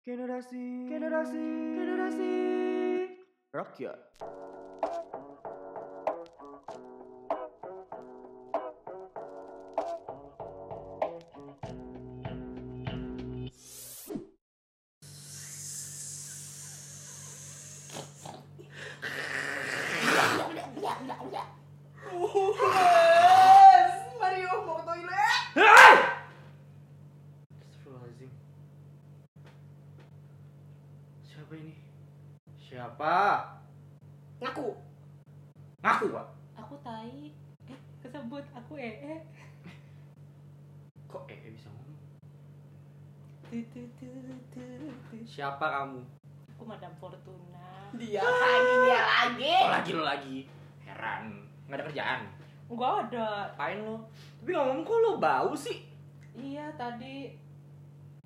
Generasi, generasi, generasi. Rakyat. Eh bisa ngomong? Siapa kamu? Aku Madam Fortuna. Dia lagi, dia lagi. Oh, lagi lo lagi. Heran. Nggak ada kerjaan. Enggak ada. Apain lo? Tapi ngomong kok lo bau sih? Iya tadi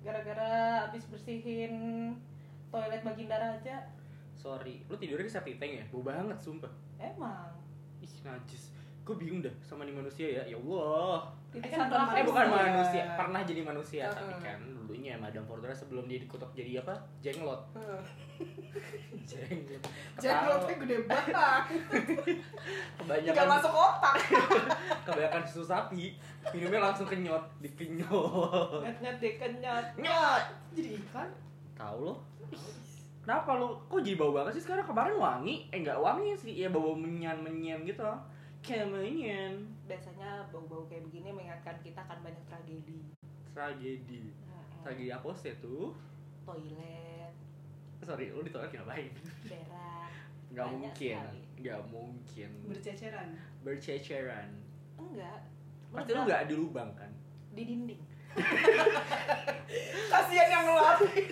gara-gara habis bersihin toilet Baginda Raja. Sorry, lo tidurnya di septic tank ya? Bau banget, sumpah. Emang. Ih, najis. Gue bingung dah sama nih manusia ya. Ya Allah. Titisan bukan rahmat. Eh bukan Manusia. manusia, pernah jadi manusia, Heeh. tapi kan dulunya Madam Fortuna sebelum dia dikutuk jadi apa? Jenglot. Jenglot. Jenglotnya gede banget. Kebanyakan Gak masuk otak. kebanyakan susu sapi, minumnya langsung kenyot, dikenyot. Nyet-nyet dikenyot. Nyot. Jadi ikan. Tahu lo? Kenapa lo? Kok jadi bau banget sih sekarang? Kemarin wangi? Eh nggak wangi sih, ya bau menyan-menyan gitu. Kayak menyan. Biasanya bau-bau kayak begini mengingatkan kita akan banyak tragedi. Tragedi. Tragedi apa sih tuh? Toilet, Sorry, lo di toilet ngapain? berak. Nggak Banyak mungkin, sekali. nggak mungkin. Berceceran. Berceceran. Enggak. Pasti lo nggak di lubang kan? di dinding. Kasihan yang ngelatih.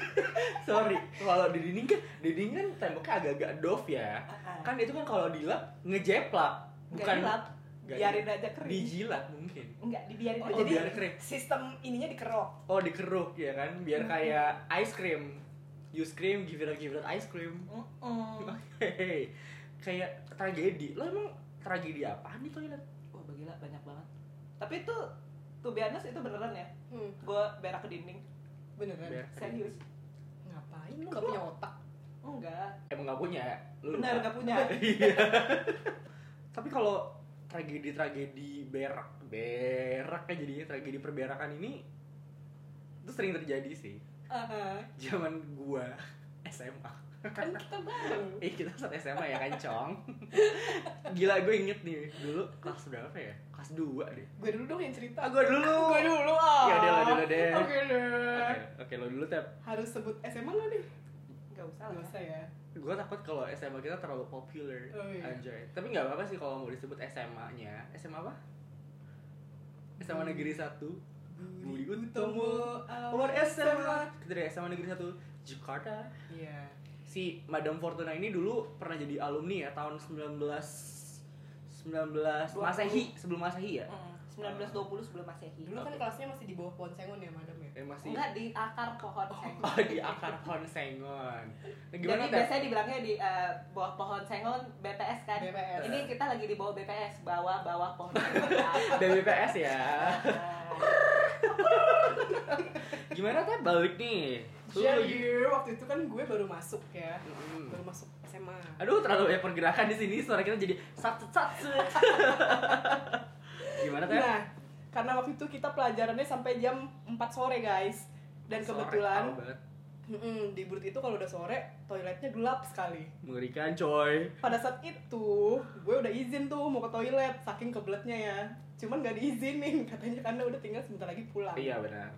Sorry, kalau di dinding kan, di dinding kan temboknya agak-agak doff ya. Ah. Kan itu kan kalau dilap ngejeplak, bukan dilap, biarin aja kering. dijilat mungkin. Enggak, dibiarin Oh, aja. Oh, jadi biar kering. sistem ininya dikerok. Oh dikeruk ya kan, biar kayak ice cream. You scream, give it a give it ice cream. Mm-mm. Hehehe. kayak tragedi. Lo emang tragedi apa nih toilet? Wah, gila banyak banget. Tapi itu tuh biasa itu beneran ya. Hmm, Gue berak ke dinding. beneran. Kering. Serius. Ngapain lu? Gak punya otak. Enggak. Emang nggak punya? Lu Benar gak punya. Tapi kalau tragedi-tragedi berak, berak kan jadinya tragedi perberakan ini itu sering terjadi sih. Aha. Zaman gua SMA. Kan kita baru. Eh kita saat SMA ya kan Cong Gila gue inget nih Dulu kelas berapa ya? Kelas 2 deh Gue dulu dong yang cerita. Ah gue dulu Gue dulu ah. Ya udah lo dulu deh Oke deh. Oke, Oke lo dulu Tep Harus sebut SMA nggak nih? Enggak usah Gak lah. usah ya. Gue takut kalau SMA kita terlalu populer Oh, iya. Anjay. Tapi gak apa-apa sih kalau mau disebut SMA-nya SMA apa? SMA Negeri 1 Budi Utomo Awal SMA Kita dari SMA Negeri 1 Jakarta. Iya. Si Madam Fortuna ini dulu pernah jadi alumni ya tahun 19 19 Masehi sebelum Masehi ya? Mm, 1920 sebelum Masehi. Dulu kan kelasnya masih di bawah pohon sengon ya, madam masih Enggak di akar pohon sengon. Oh di akar pohon sengon. Nah, gimana Jadi biasanya dibilangnya di eh, bawah pohon sengon BPS kan. BPS. Ini kita lagi di bawah BPS, bawah-bawah pohon sengon. BBPS ya. Gimana Tep balik nih? Lu lagi- Jadi waktu itu kan gue baru masuk ya. Mm-mm. Baru masuk SMA. Aduh terlalu banyak pergerakan di sini suara kita jadi sat sat sat. Gimana Tep? Nah, karena waktu itu kita pelajarannya sampai jam 4 sore guys. Dan Sore, kebetulan mm-mm, di Brut itu kalau udah sore toiletnya gelap sekali. mengerikan coy. Pada saat itu gue udah izin tuh mau ke toilet saking kebeletnya ya. Cuman gak diizinin katanya karena udah tinggal sebentar lagi pulang. Iya benar.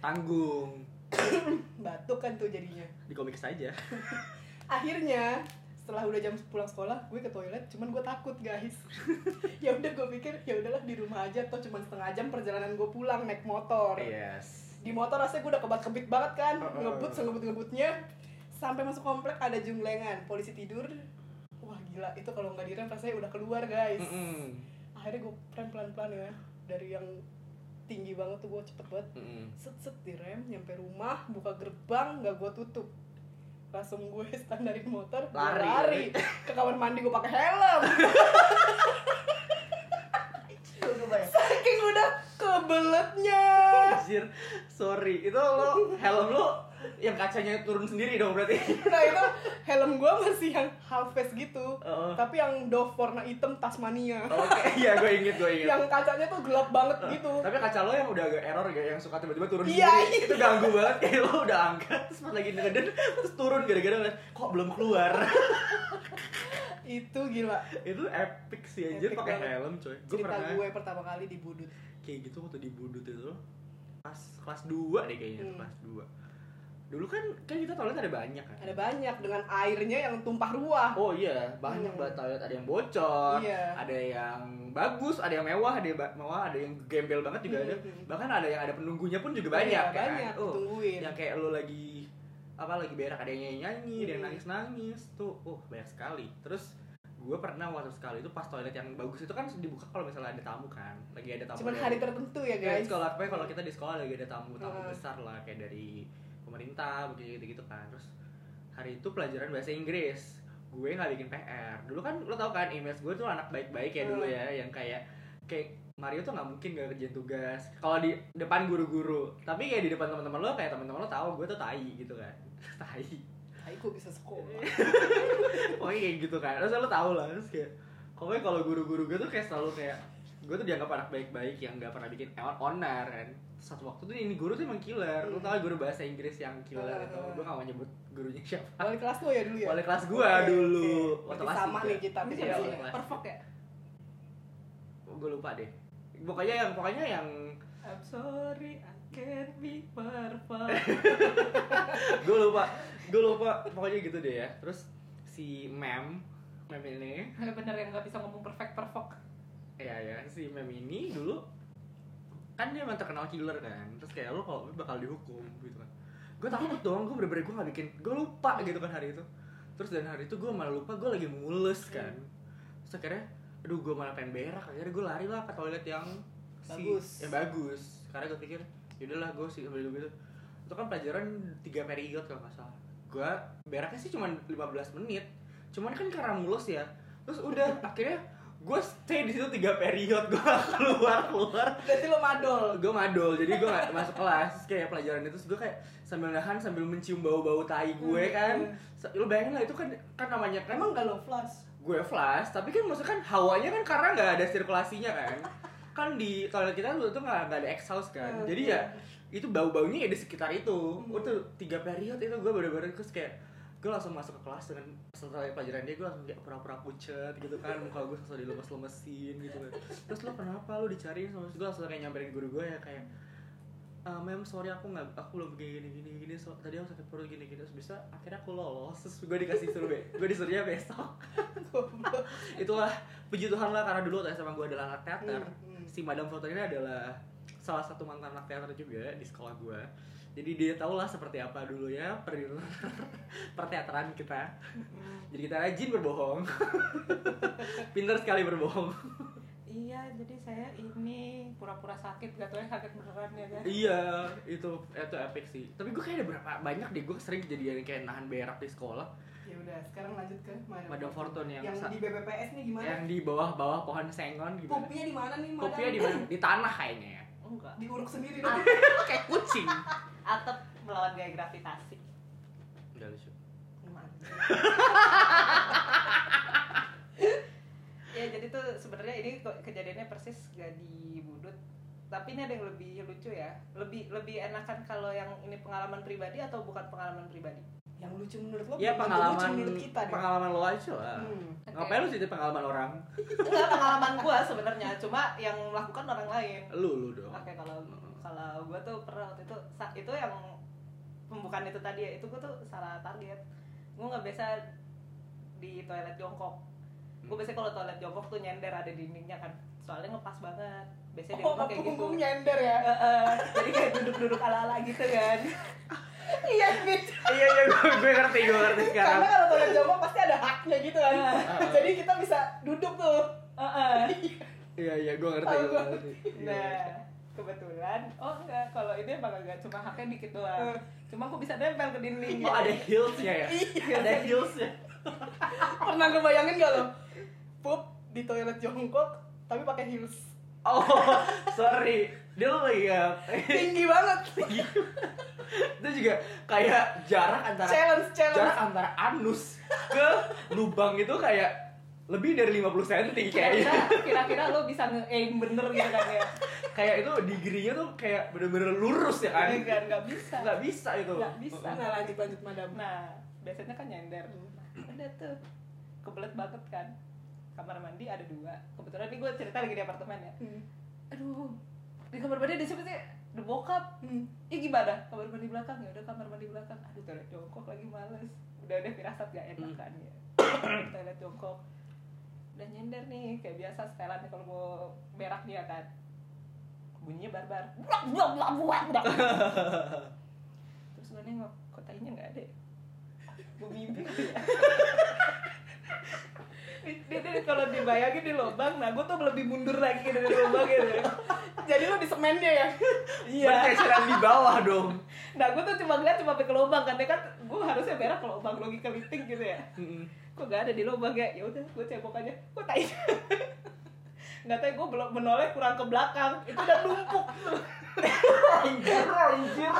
Tanggung Batuk kan tuh jadinya. di komik saja. akhirnya setelah udah jam pulang sekolah gue ke toilet cuman gue takut guys ya udah gue pikir ya udahlah di rumah aja atau cuma setengah jam perjalanan gue pulang naik motor Yes. di motor rasanya gue udah kebat kebit banget kan Heeh. ngebut sengebut ngebutnya sampai masuk komplek ada junglengan polisi tidur wah gila itu kalau nggak direm rasanya udah keluar guys Mm-mm. akhirnya gue rem pelan pelan ya dari yang tinggi banget tuh gue cepet banget Mm-mm. set set direm nyampe rumah buka gerbang nggak gue tutup langsung gue standarin motor gue Lari. lari ke kamar mandi gue pakai helm saking udah kebeletnya Anjir, sorry. Itu lo helm lo yang kacanya turun sendiri dong berarti. Nah itu helm gue masih yang half face gitu. Oh. tapi yang doff warna hitam Tasmania. Oke iya gue inget gue inget. Yang kacanya tuh gelap banget gitu. Tapi kaca lo yang udah agak error ya yang suka tiba-tiba turun Iya, sendiri. iya. itu ganggu banget. Kayak lo udah angkat terus pas lagi ngeden terus turun gara-gara kok belum keluar? Itu gila. Itu epic sih anjir Epic pakai helm coy. Gue cerita pernah gue pertama kali di Budut. Kayak gitu waktu di Budut itu. Pas kelas 2 deh kayaknya Hmm. kelas 2 dulu kan kan kita toilet ada banyak kan ada banyak dengan airnya yang tumpah ruah Oh iya, banyak Hmm. banget toilet. Ada yang bocor, Iya. ada yang bagus, ada yang mewah, ada yang mewah, ada yang gembel banget juga ada. Hmm. Bahkan ada yang ada penunggunya pun juga Iya, banyak kan. banyak Oh, ditungguin yang kayak lu lagi apa lagi berak ada yang nyanyi-nyanyi, ada yang Hmm. nangis-nangis tuh. Oh, banyak sekali. Terus gue pernah waktu sekali itu pas toilet yang bagus itu kan dibuka kalau misalnya ada tamu kan lagi ada tamu cuman dari- hari tertentu ya Ya, guys sekolah apa kalau kita di sekolah lagi ada tamu tamu Heeh. besar lah kayak dari pemerintah begitu gitu gitu kan. Terus hari itu pelajaran bahasa Inggris. Gue nggak bikin PR dulu kan lo tau kan image gue tuh anak baik-baik ya dulu Hmm. ya yang kayak kayak Mario tuh nggak mungkin gak kerjain tugas. Kalau di depan guru-guru. Tapi kayak di depan teman-teman lo kayak teman-teman lo tahu gue tuh tai gitu kan. Tai. Hai kok bisa sekolah? Pokoknya kayak gitu kan. Terus lo tau lah terus kayak pokoknya kalau guru-guru gue tuh kayak selalu kayak gue tuh dianggap anak baik-baik yang nggak pernah bikin on onar kan satu waktu tuh ini guru tuh emang killer. Lo Hmm. tau guru bahasa Inggris yang killer Ah, itu? Gue gak mau nyebut gurunya siapa. Wali kelas lo ya dulu ya? Wali kelas gue dulu. oke. waktu Berarti kelas sama nih kita Ini Iya, kelas Perfect ya? gue lupa deh. Pokoknya yang pokoknya yang I'm sorry, I can't be perfect. gue lupa gue lupa. Pokoknya gitu deh ya. Terus si mem mem ini. Bener yang gak bisa ngomong perfect perfect. ya ya si mem ini dulu kan dia emang terkenal killer kan. Terus kayak lo kalau bakal dihukum gitu kan. Gue takut dong gue bener-bener gue gak bikin gue lupa gitu kan hari itu. Terus dan hari itu gue malah lupa gue lagi mules kan. Terus akhirnya aduh gue malah pengen berak. Akhirnya gue lari lah ke toilet yang si- Bagus. yang bagus. Karena gue pikir yaudahlah gue sih sambil gitu. Itu kan pelajaran tiga periode kalau nggak salah. Gue beraknya sih cuma 15 menit. Cuman kan karena mulus ya. Terus udah akhirnya gue stay di situ tiga periode gue keluar keluar berarti lo madol? Gue madol jadi gue gak masuk kelas. Kayak pelajaran itu gue kayak sambil nahan sambil mencium bau-bau tai gue kan. Sa- lu bayangin lah itu kan kan namanya kan emang gak lo flash gue flash tapi kan maksudnya kan hawanya kan karena nggak ada sirkulasinya kan. Kan di toilet kita tuh tuh nggak ada exhaust kan. Hmm, jadi ya itu bau-baunya ya di sekitar itu. Oh tuh tiga periode itu gue bener-bener terus kayak gue langsung masuk ke kelas dengan setelah pelajaran dia gue langsung kayak pura-pura pucet gitu kan. Muka gue langsung dilemes-lemesin gitu kan. Terus lo kenapa lo dicariin sama gue langsung kayak nyamperin guru gue ya kayak "Ah, mem sorry aku nggak aku belum gini gini gini. So, tadi aku sakit perut gini gini. Terus bisa akhirnya aku lolos. Terus gue dikasih suruh be gue disuruhnya besok. Itulah puji Tuhan lah karena dulu waktu SMA gue adalah anak teater. Hmm, hmm. si Madam Foto ini adalah salah satu mantan anak teater juga di sekolah gue jadi dia tau lah seperti apa dulu ya per perteateran kita. Jadi kita rajin berbohong. Pinter sekali berbohong. Iya, jadi saya ini pura-pura sakit, gak tau ya sakit beneran ya kan? iya itu itu epic sih. Tapi gue kayak ada berapa banyak deh gue sering kejadian kayak nahan berak di sekolah. Ya udah sekarang lanjut ke Madam, Madam Fortune. Yang yang di BPPS nih gimana? Yang di bawah-bawah pohon sengon gimana? Kopinya di mana nih Madam? kopinya di mana? Di tanah kayaknya ya Enggak. diuruk sendiri Ah. dong kayak kucing Atap melawan gaya gravitasi. Udah lucu ya jadi tuh sebenarnya ini kejadiannya persis gak di budut tapi ini ada yang lebih lucu ya lebih lebih enakan kalau yang ini pengalaman pribadi atau bukan pengalaman pribadi yang lucu menurut lo ya tentu lucu pengalaman menurut kita deh. pengalaman lo aja lah. Hmm. ngapain lu cerita pengalaman orang? Enggak pengalaman gua sebenarnya. Cuma yang melakukan orang lain. Lu lu dong oke kalau kalau gua tuh pernah waktu itu itu yang pembukaan itu tadi ya itu gua tuh salah target. Gua nggak biasa di toilet jongkok. Gua biasanya kalau toilet jongkok tuh nyender ada dindingnya kan. Soalnya ngepas banget. Biasanya di oh rumah kayak gitu. nyender ya? Eh, eh, jadi kayak duduk-duduk ala-ala gitu kan iya gitu. Iya iya gue gue ngerti gue ngerti karena sekarang kalau toilet jongkok pasti ada haknya gitu kan. Ah. jadi kita bisa duduk tuh. Eh, eh. iya. Iya gue ngerti gue gua. ngerti. Iya. nah kebetulan oh enggak kalau ini emang agak cuma haknya dikit doang. Cuma aku bisa nempel ke dinding oh ada heelsnya ya? Iya. ada heelsnya. pernah ngebayangin gak lo? Pup di toilet jongkok tapi pakai heels. Oh sorry. Dia lu lagi ya tinggi banget itu juga kayak jarak antara challenge challenge. jarak antara anus ke lubang itu kayak lebih dari 50 cm kayaknya. Kira-kira kira-kira lo bisa nge-aim bener gitu kan ya? Kayak itu degree-nya tuh kayak bener-bener lurus ya kan? Enggak enggak bisa. Nggak bisa itu. Nggak bisa. nah lanjut lanjut madam. Nah biasanya kan nyender. Nah, udah tuh. Kebelet banget kan? Kamar mandi ada dua. Kebetulan nih gue cerita lagi di apartemen ya. Hmm. aduh di kamar mandi ada siapa sih ada bokap Hmm. Ih gimana? Kamar mandi belakang ya udah kamar mandi belakang. Aduh toilet jongkok lagi males. Udah udah firasat gak enak Hmm. kan ya. toilet jongkok. Udah nyender nih kayak biasa setelan nih kalau mau berak dia kan. Bunyinya barbar. Blak blak blak blak blak. Terus gue nengok, kok tainya nggak ada. ya? Gue mimpi ya. Dia, kalau dibayangin di lubang, nah gue tuh lebih mundur lagi dari lubang gitu. jadi lo di semennya ya Iya. berceceran di bawah dong Nah gue tuh cuma ngeliat cuma ke lubang kan, ya kan gue harusnya berak ke lubang logika liting gitu ya. Kok gak ada di lubang ya? Ya udah gue cebok aja. Kok tai? Nggak tahu gue belum menoleh kurang ke belakang. Itu udah numpuk. anjir anjir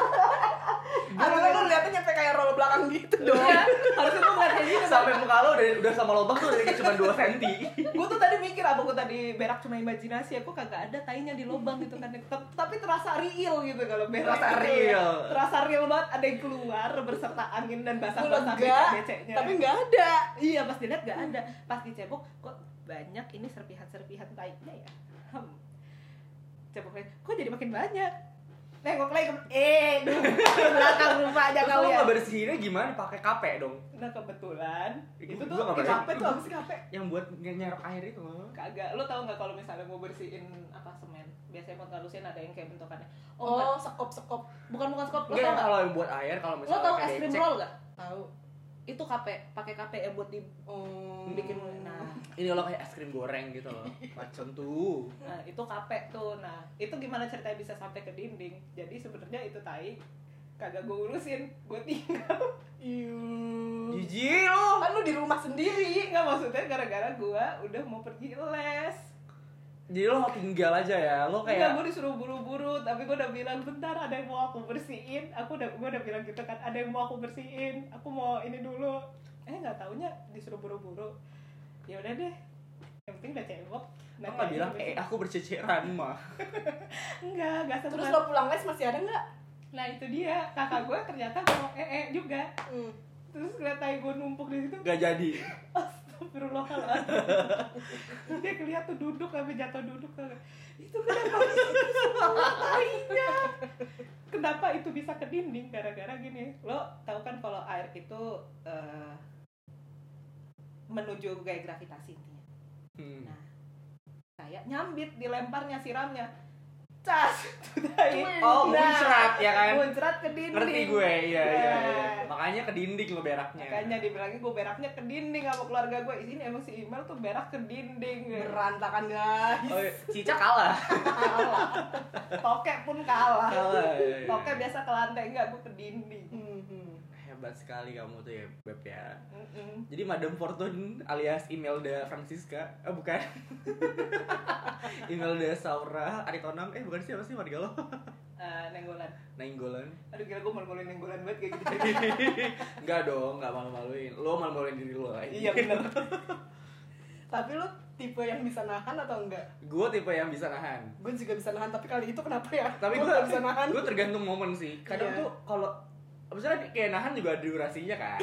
Harusnya lo liatnya nyampe kayak roll belakang gitu dong Iya, harusnya gue ngeliat kayak gitu. sampai muka lo udah, udah sama lubang tuh udah kayak cuma 2 cm gue tuh tadi mikir apa gue tadi berak cuma imajinasi aku kagak ada tainya di lubang gitu kan tapi terasa real gitu kalau berak Terasa gitu. real. terasa real banget ada yang keluar berserta angin dan basah-basah becek-beceknya tapi nggak ada Iya pas dilihat gak ada Pas dicebok kok banyak ini serpihan-serpihan taiknya ya hmm. Cebok lagi, kok jadi makin banyak Nengok lagi ke Eh, duh, belakang rumah aja kau lo ya. nggak bersihinnya gimana? Pakai kape dong. Nah kebetulan. Itu tuh, nggak eh, kape tuh apa sih kape? yang buat ny- nyerap air itu loh Kagak, lo tau gak kalau misalnya mau bersihin apa semen? Biasanya mau ngalusin ada yang kayak bentukannya. Oh, oh sekop sekop. Bukan bukan skop, lo Enggak tau yang gak? kalau yang buat air kalau Lo misalnya tau kayak es krim roll gak? tahu Itu kape, pakai kape yang buat di oh bikin nah ini lo kayak es krim goreng gitu loh macam tuh Nah, itu kapek tuh. Nah, itu gimana ceritanya bisa sampai ke dinding? Jadi sebenarnya itu tai kagak gue urusin, gue tinggal. Iu. jijik lo kan lu di rumah sendiri Nggak maksudnya gara-gara gue udah mau pergi les. Jadi lo mau tinggal aja ya lo Enggak, kayak gue disuruh buru-buru, tapi gue udah bilang bentar ada yang mau aku bersihin. Aku udah gue udah bilang gitu kan, ada yang mau aku bersihin. Aku mau ini dulu. Eh nggak taunya disuruh buru-buru. Ya udah deh. Yang penting udah cebok. lo nggak bilang eh aku berceceran mah Enggak, enggak terus sempat. lo pulang les masih ada nggak Nah itu dia, kakak gue ternyata mau ee juga. hmm. Terus ngeliat tai gue numpuk di situ. gak jadi Astagfirullahaladzim. Dia kelihat tuh duduk sampai jatuh duduk. Itu kenapa itu semua tainya? Kenapa itu bisa ke dinding? Gara-gara gini. Lo tahu kan kalau air itu eh, menuju gaya gravitasi intinya. Hmm. Nah, kayak nyambit dilemparnya siramnya. Cas, tai. oh muncrat ya kan Muncrat ke dinding. ngerti gue iya iya, iya. Makanya ke dinding lo beraknya Makanya dibilangin gue beraknya ke dinding sama keluarga gue. Ini emang si Imal tuh berak ke dinding. berantakan guys oh, iya. Cica kalah Kalah. Tokek pun kalah. kalah iya, iya. Tokek biasa ke lantai enggak gue ke dinding. Hebat sekali kamu tuh ya beb ya. Mm-mm. jadi Madam Fortune alias Imelda Francisca oh bukan. Imelda Saura Aritonang eh bukan siapa sih warga lo Eh, nenggolan. Nainggolan Aduh gila gue malu-maluin nenggolan banget kayak gitu. Enggak dong, enggak malu-maluin. Lo malu-maluin diri lo aja. Iya bener. tapi lu tipe yang bisa nahan atau enggak? Gue tipe yang bisa nahan. Gue juga bisa nahan tapi kali itu kenapa ya? Tapi gue bisa nahan. Gue tergantung momen sih. Kadang Iya. tuh kalau Misalnya kayak nahan juga ada durasinya kan.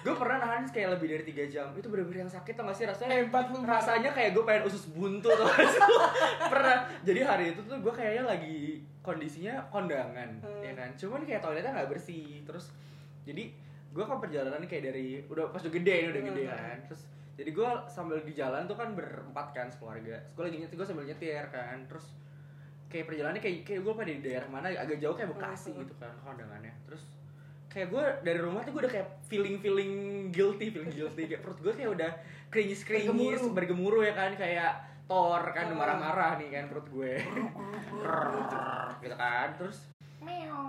Gue pernah nahan kayak lebih dari 3 jam. Itu bener-bener yang sakit tau gak sih? Rasanya hebat lu rasanya kayak gue pengen usus buntu tuh pernah. Jadi hari itu tuh gue kayaknya lagi kondisinya kondangan Hmm. ya kan? Cuman kayak toiletnya nggak bersih. Terus jadi gue kan perjalanan kayak dari udah pas udah gede ini udah gede Hmm. kan? Terus jadi gue sambil di jalan tuh kan berempat kan sekeluarga. Gue lagi nyetir gue sambil nyetir kan. Terus kayak perjalanannya kayak kayak gue pada di daerah mana agak jauh kayak Bekasi gitu kan kondangannya. Terus kayak gue dari rumah tuh gue udah kayak feeling feeling guilty feeling guilty. Kayak perut gue kayak udah krinyis krinyis Bergemuruh. bergemuruh ya kan kayak Thor kan marah-marah nih kan perut gue. Gitu kan. Terus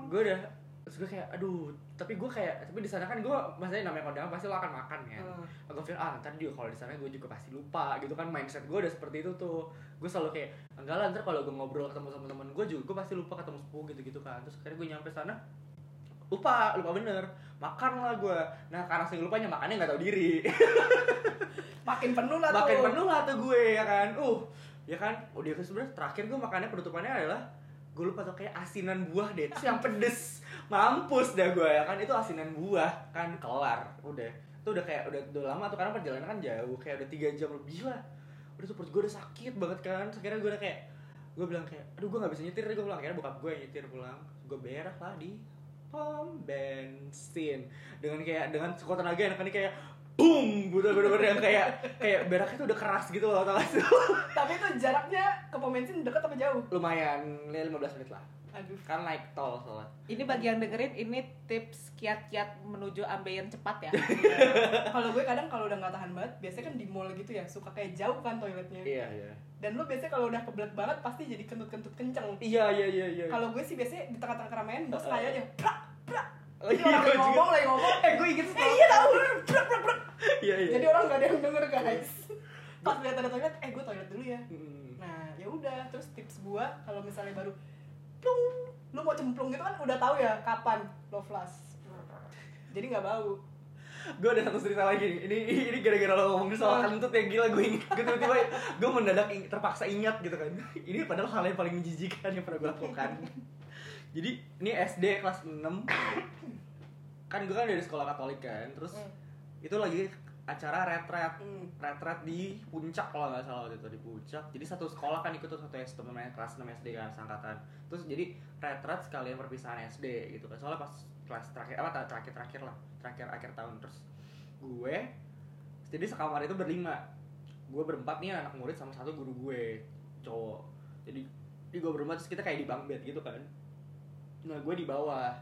gue udah terus gue kayak aduh tapi gue kayak tapi di sana kan gue maksudnya namanya kondangan pasti lo akan makan kan. Hmm. aku pikir ah ntar juga kalau di sana gue juga pasti lupa gitu kan mindset gue udah seperti itu tuh. Gue selalu kayak enggak lah ntar kalau gue ngobrol ketemu sama temen gue juga gue pasti lupa ketemu sepupu gitu gitu kan. Terus akhirnya gue nyampe sana lupa lupa bener. Makan lah gue nah karena saking lupanya makannya nggak tahu diri. Makin penuh lah makin tuh. penuh lah tuh gue ya kan? Uh ya kan? Udah oh, sebenarnya terakhir gue makannya penutupannya adalah gue lupa tuh kayak asinan buah deh. Terus yang pedes. Mampus dah gue ya kan itu asinan buah kan kelar. Udah. Itu udah kayak udah, udah lama tuh karena perjalanan kan jauh. Kayak udah tiga jam lebih lah. Udah tuh gue udah sakit banget kan. Akhirnya gue udah kayak gue bilang kayak aduh gue nggak bisa nyetir gue bilang. Akhirnya bokap gue nyetir pulang. Gue berak lah di pom bensin. Dengan kayak dengan sekuat tenaga yang kan kayak boom! Bener-bener yang kayak kayak beraknya tuh udah keras gitu loh tau tapi itu jaraknya ke pom bensin dekat apa jauh? Lumayan 15 menit lah. Aduh. Kan naik tol soalnya. Ini bagi yang dengerin ini tips kiat-kiat menuju ambeien cepat ya. kalau gue kadang kalau udah nggak tahan banget biasanya kan di mall gitu ya suka kayak jauh kan toiletnya. Iya iya. Dan lu biasanya kalau udah kebelet banget pasti jadi kentut-kentut kenceng. Iya iya iya iya. Kalau gue sih biasanya di tengah-tengah keramaian bos kayak aja prak prak Oh, jadi iya, orang lagi ngomong lagi ngomong. Eh gue inget eh iya tahu iya iya. Jadi orang nggak ada yang denger guys. Pas lihat ada toilet eh gue toilet dulu ya. Nah ya udah terus tips gua kalau misalnya baru plung lu mau cemplung gitu kan udah tahu ya kapan lo flash jadi nggak bau. Gue ada satu cerita lagi. Nih. ini ini gara-gara lo ngomongin soal kentut yang gila gue inget. Gue tiba-tiba gue mendadak ing- terpaksa ingat gitu kan. Ini padahal hal yang paling menjijikan yang pernah gue lakukan jadi ini SD kelas 6 kan gue kan dari sekolah katolik kan terus Hmm. itu lagi acara retret. Hmm. retret di puncak kalau nggak salah waktu itu di puncak. Jadi satu sekolah kan ikut tuh satu SD namanya kelas 6 SD kan sangkatan terus jadi retret sekalian perpisahan SD gitu kan. Soalnya pas kelas terakhir apa terakhir terakhir lah terakhir akhir tahun. Terus gue jadi sekamar itu berlima. Gue berempat nih anak murid sama satu guru gue cowok. Jadi di gue berempat terus kita kayak di bunk bed gitu kan nah gue di bawah.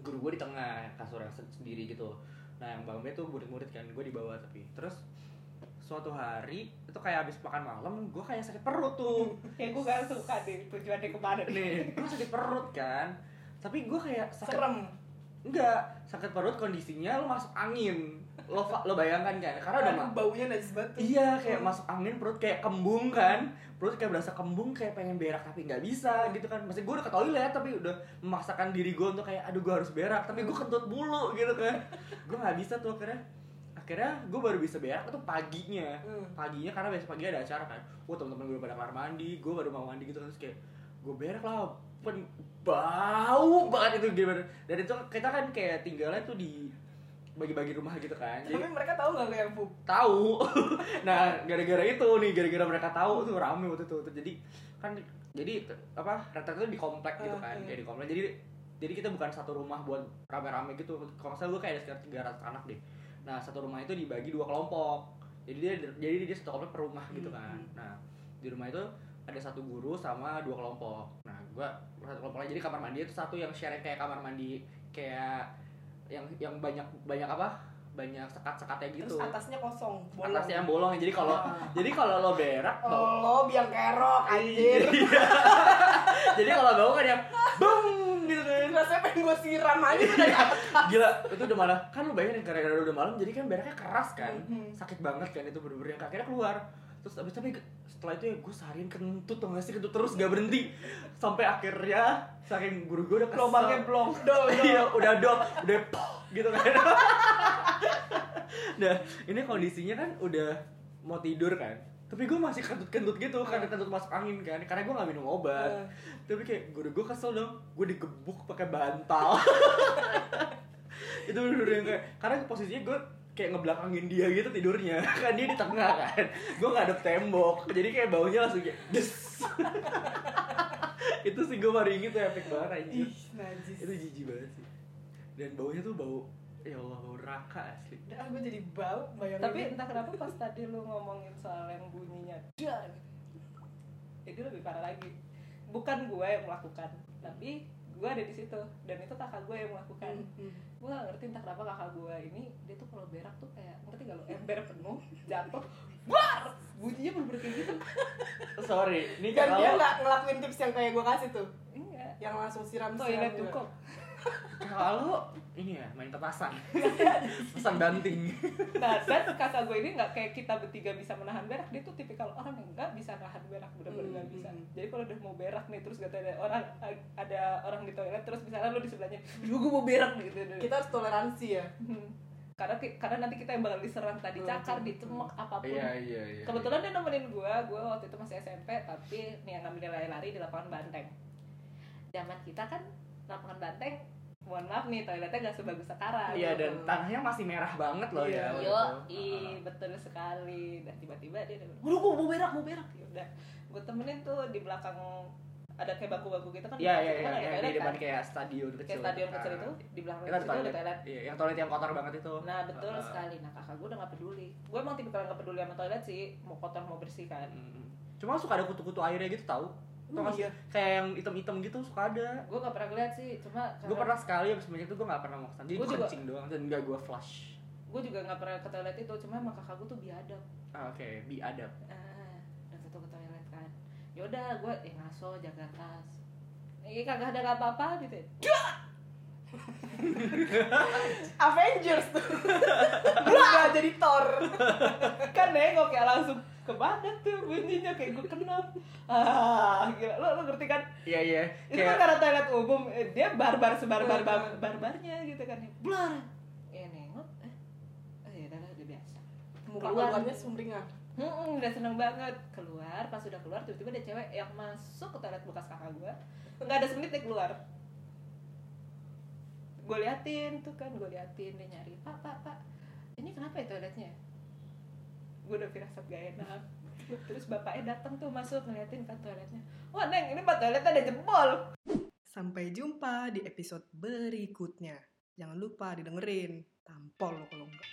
Guru gue di tengah kasur yang se- sendiri gitu. Nah yang bed tuh murid-murid kan gue di bawah tapi. Terus suatu hari itu kayak habis makan malam gue kayak sakit perut tuh. Kayak gue gak suka deh tujuannya ke mana nih gue sakit perut kan. Tapi gue kayak sakit serem enggak sakit perut kondisinya lo masuk angin. Lo lo bayangkan kan karena udah Aduh, ma- baunya najis banget iya kayak masuk angin perut kayak kembung kan. Perut kayak berasa kembung kayak pengen berak tapi nggak bisa gitu kan. Masih gue udah ke toilet tapi udah memaksakan diri gue untuk kayak aduh gue harus berak tapi gue kentut mulu gitu kan. Gue nggak bisa tuh akhirnya. Akhirnya gue baru bisa berak itu paginya. Hmm. paginya karena besok pagi ada acara kan. Wah teman-teman gue pada kamar mandi gue baru mau mandi gitu terus kayak gue berak lah pen bau banget itu gimana dan itu kita kan kayak tinggalnya tuh di bagi-bagi rumah gitu kan. Tapi jadi mereka tahu nggak yang pup tahu. Nah gara-gara itu nih gara-gara mereka tahu tuh rame waktu itu. Tuh, jadi kan jadi apa rata itu di komplek gitu kan. Ah, iya. kayak di komplek. Jadi jadi kita bukan satu rumah buat rame-rame gitu. Kalau salah gue kayak ada sekitar 300 anak deh. Nah satu rumah itu dibagi dua kelompok. Jadi dia jadi dia satu komplek per rumah gitu Hmm, kan. Nah di rumah itu ada satu guru sama dua kelompok gua satu kelompoknya jadi kamar mandi itu satu yang share kayak kamar mandi kayak yang yang banyak banyak apa? Banyak sekat-sekatnya gitu. Terus atasnya kosong bolong. Atasnya yang bolong. Jadi kalau Ah. jadi kalau lo berak bau. lo biang kerok anjir. Iya. jadi kalau bau kan yang bung gitu kan. Rasanya pengen gue siram aja. Tuh dari atas gila itu udah malah kan lu bayangin gara-gara udah malam jadi kan beraknya keras kan. Mhm. sakit banget kan itu bener-bener yang akhirnya keluar terus abis tapi setelah itu ya gue seharian kentut tau gak sih? Kentut terus gak berhenti. Sampai akhirnya saking guru gue udah lubangnya blong dol iya udah dol udah poh gitu kan. Nah ini kondisinya kan udah mau tidur kan? Tapi gue masih kentut-kentut gitu karena kentut masuk angin kan. Karena gue gak minum obat. Eh. tapi kayak guru gue kesel dong gue digebuk pakai bantal. Itu bener-bener yang kayak karena posisinya gue kayak ngebelakangin dia gitu tidurnya. Kan dia di tengah kan. Gue ngadep tembok. Jadi kayak baunya langsung kayak des. Itu sih gue baru inget tuh epic banget anjir. Ih najis. Itu jijik banget sih. Dan baunya tuh bau ya Allah bau neraka asli. Udah, gue jadi bau bayangin. Tapi entah kenapa pas tadi lu ngomongin soal yang bunyinya dar. Itu lebih parah lagi. Bukan gue yang melakukan, tapi gue ada di situ. Dan itu kakak gue yang melakukan. Hmm, hmm. Gue gak ngerti entah kenapa kakak gue ini dia tuh kalau berak tuh kayak ngerti gak lo? Ember penuh jatuh war bunyinya bener kayak gitu. Sorry ini dan dia nggak ngelakuin tips yang kayak gue kasih tuh? Enggak yang langsung siram toilet siram cukup Kalau ini ya main petasan. Petasan banting. nah dan kakak gue ini nggak kayak kita bertiga bisa menahan berak dia tuh tipikal orang yang nggak bisa nahan berak bener-bener nggak Hmm, bisa hmm. jadi kalau udah mau berak nih terus gak ada orang ada orang di toilet terus misalnya lu di sebelahnya "Duh, gue mau berak gitu kita harus toleransi ya Hmm. karena karena nanti kita yang bakal diserang tadi Hmm, cakar hmm, dicemek apa pun Iya iya iya. kebetulan dia nemenin gue gue waktu itu masih SMP tapi nih yang ngambil lari-lari di lapangan banteng zaman kita kan lapangan banteng mohon maaf nih toiletnya gak sebagus sekarang Iya dan tanahnya masih merah banget loh Iya. ya. Yo, itu. i betul sekali. Dan tiba-tiba dia "Udah gua mau berak, mau berak." Ya udah. Gue temenin tuh di belakang ada kayak bangku-bangku gitu kan. Iya iya iya kan iya, toilet di depan kan. kayak stadion kecil. Kayak stadion gitu kecil kan. itu di belakang ada situ ada toilet. toilet. Iya, yang toilet yang kotor banget itu. Nah betul Heeh. sekali. Nah kakak gue udah gak peduli. Gue emang tipikal gak peduli sama toilet sih. Mau kotor mau bersih kan. Mm. Cuma suka ada kutu-kutu airnya gitu tahu. Tau nggak sih? iya? Kayak yang hitam-hitam gitu suka ada. Gue gak pernah ngeliat sih. Cuma Gue pernah sekali abis banyak itu gue gak pernah mau ke sana. Jadi gue juga. kencing doang dan gak gue flush. Gue juga gak pernah ke toilet itu. Cuma emang kakak gue tuh biadab. Ah, Oke, biadab. Ah, udah tuh ke toilet kan. Yaudah gue eh ngaso jaga tas. Ini kagak ada apa-apa gitu. ya. Avengers tuh Udah jadi Thor kan nengok ya langsung ke badan tuh bunyinya kayak gue kenal. Ah gila. Lo lo ngerti kan? Iya iya. itu kan karena toilet umum eh, dia barbar sebarbar bar barbarnya gitu kan. Blar. Ya nengok eh. Oh ya udah udah biasa. Keluarnya sumringah. Hmm, udah seneng banget. Keluar pas udah keluar tiba-tiba ada cewek yang masuk ke toilet bekas kakak gue nggak ada semenit dia keluar. Gue liatin tuh kan gue liatin dia nyari pak pak pak. Ini kenapa ya toiletnya gue udah firasat gak enak. Terus bapaknya datang tuh masuk ngeliatin kan toiletnya. Wah neng ini pak toiletnya ada jempol Sampai jumpa di episode berikutnya. Jangan lupa didengerin. Tampol lo kalau enggak.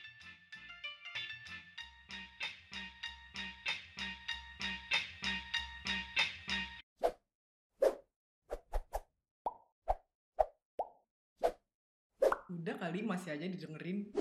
Udah kali masih aja didengerin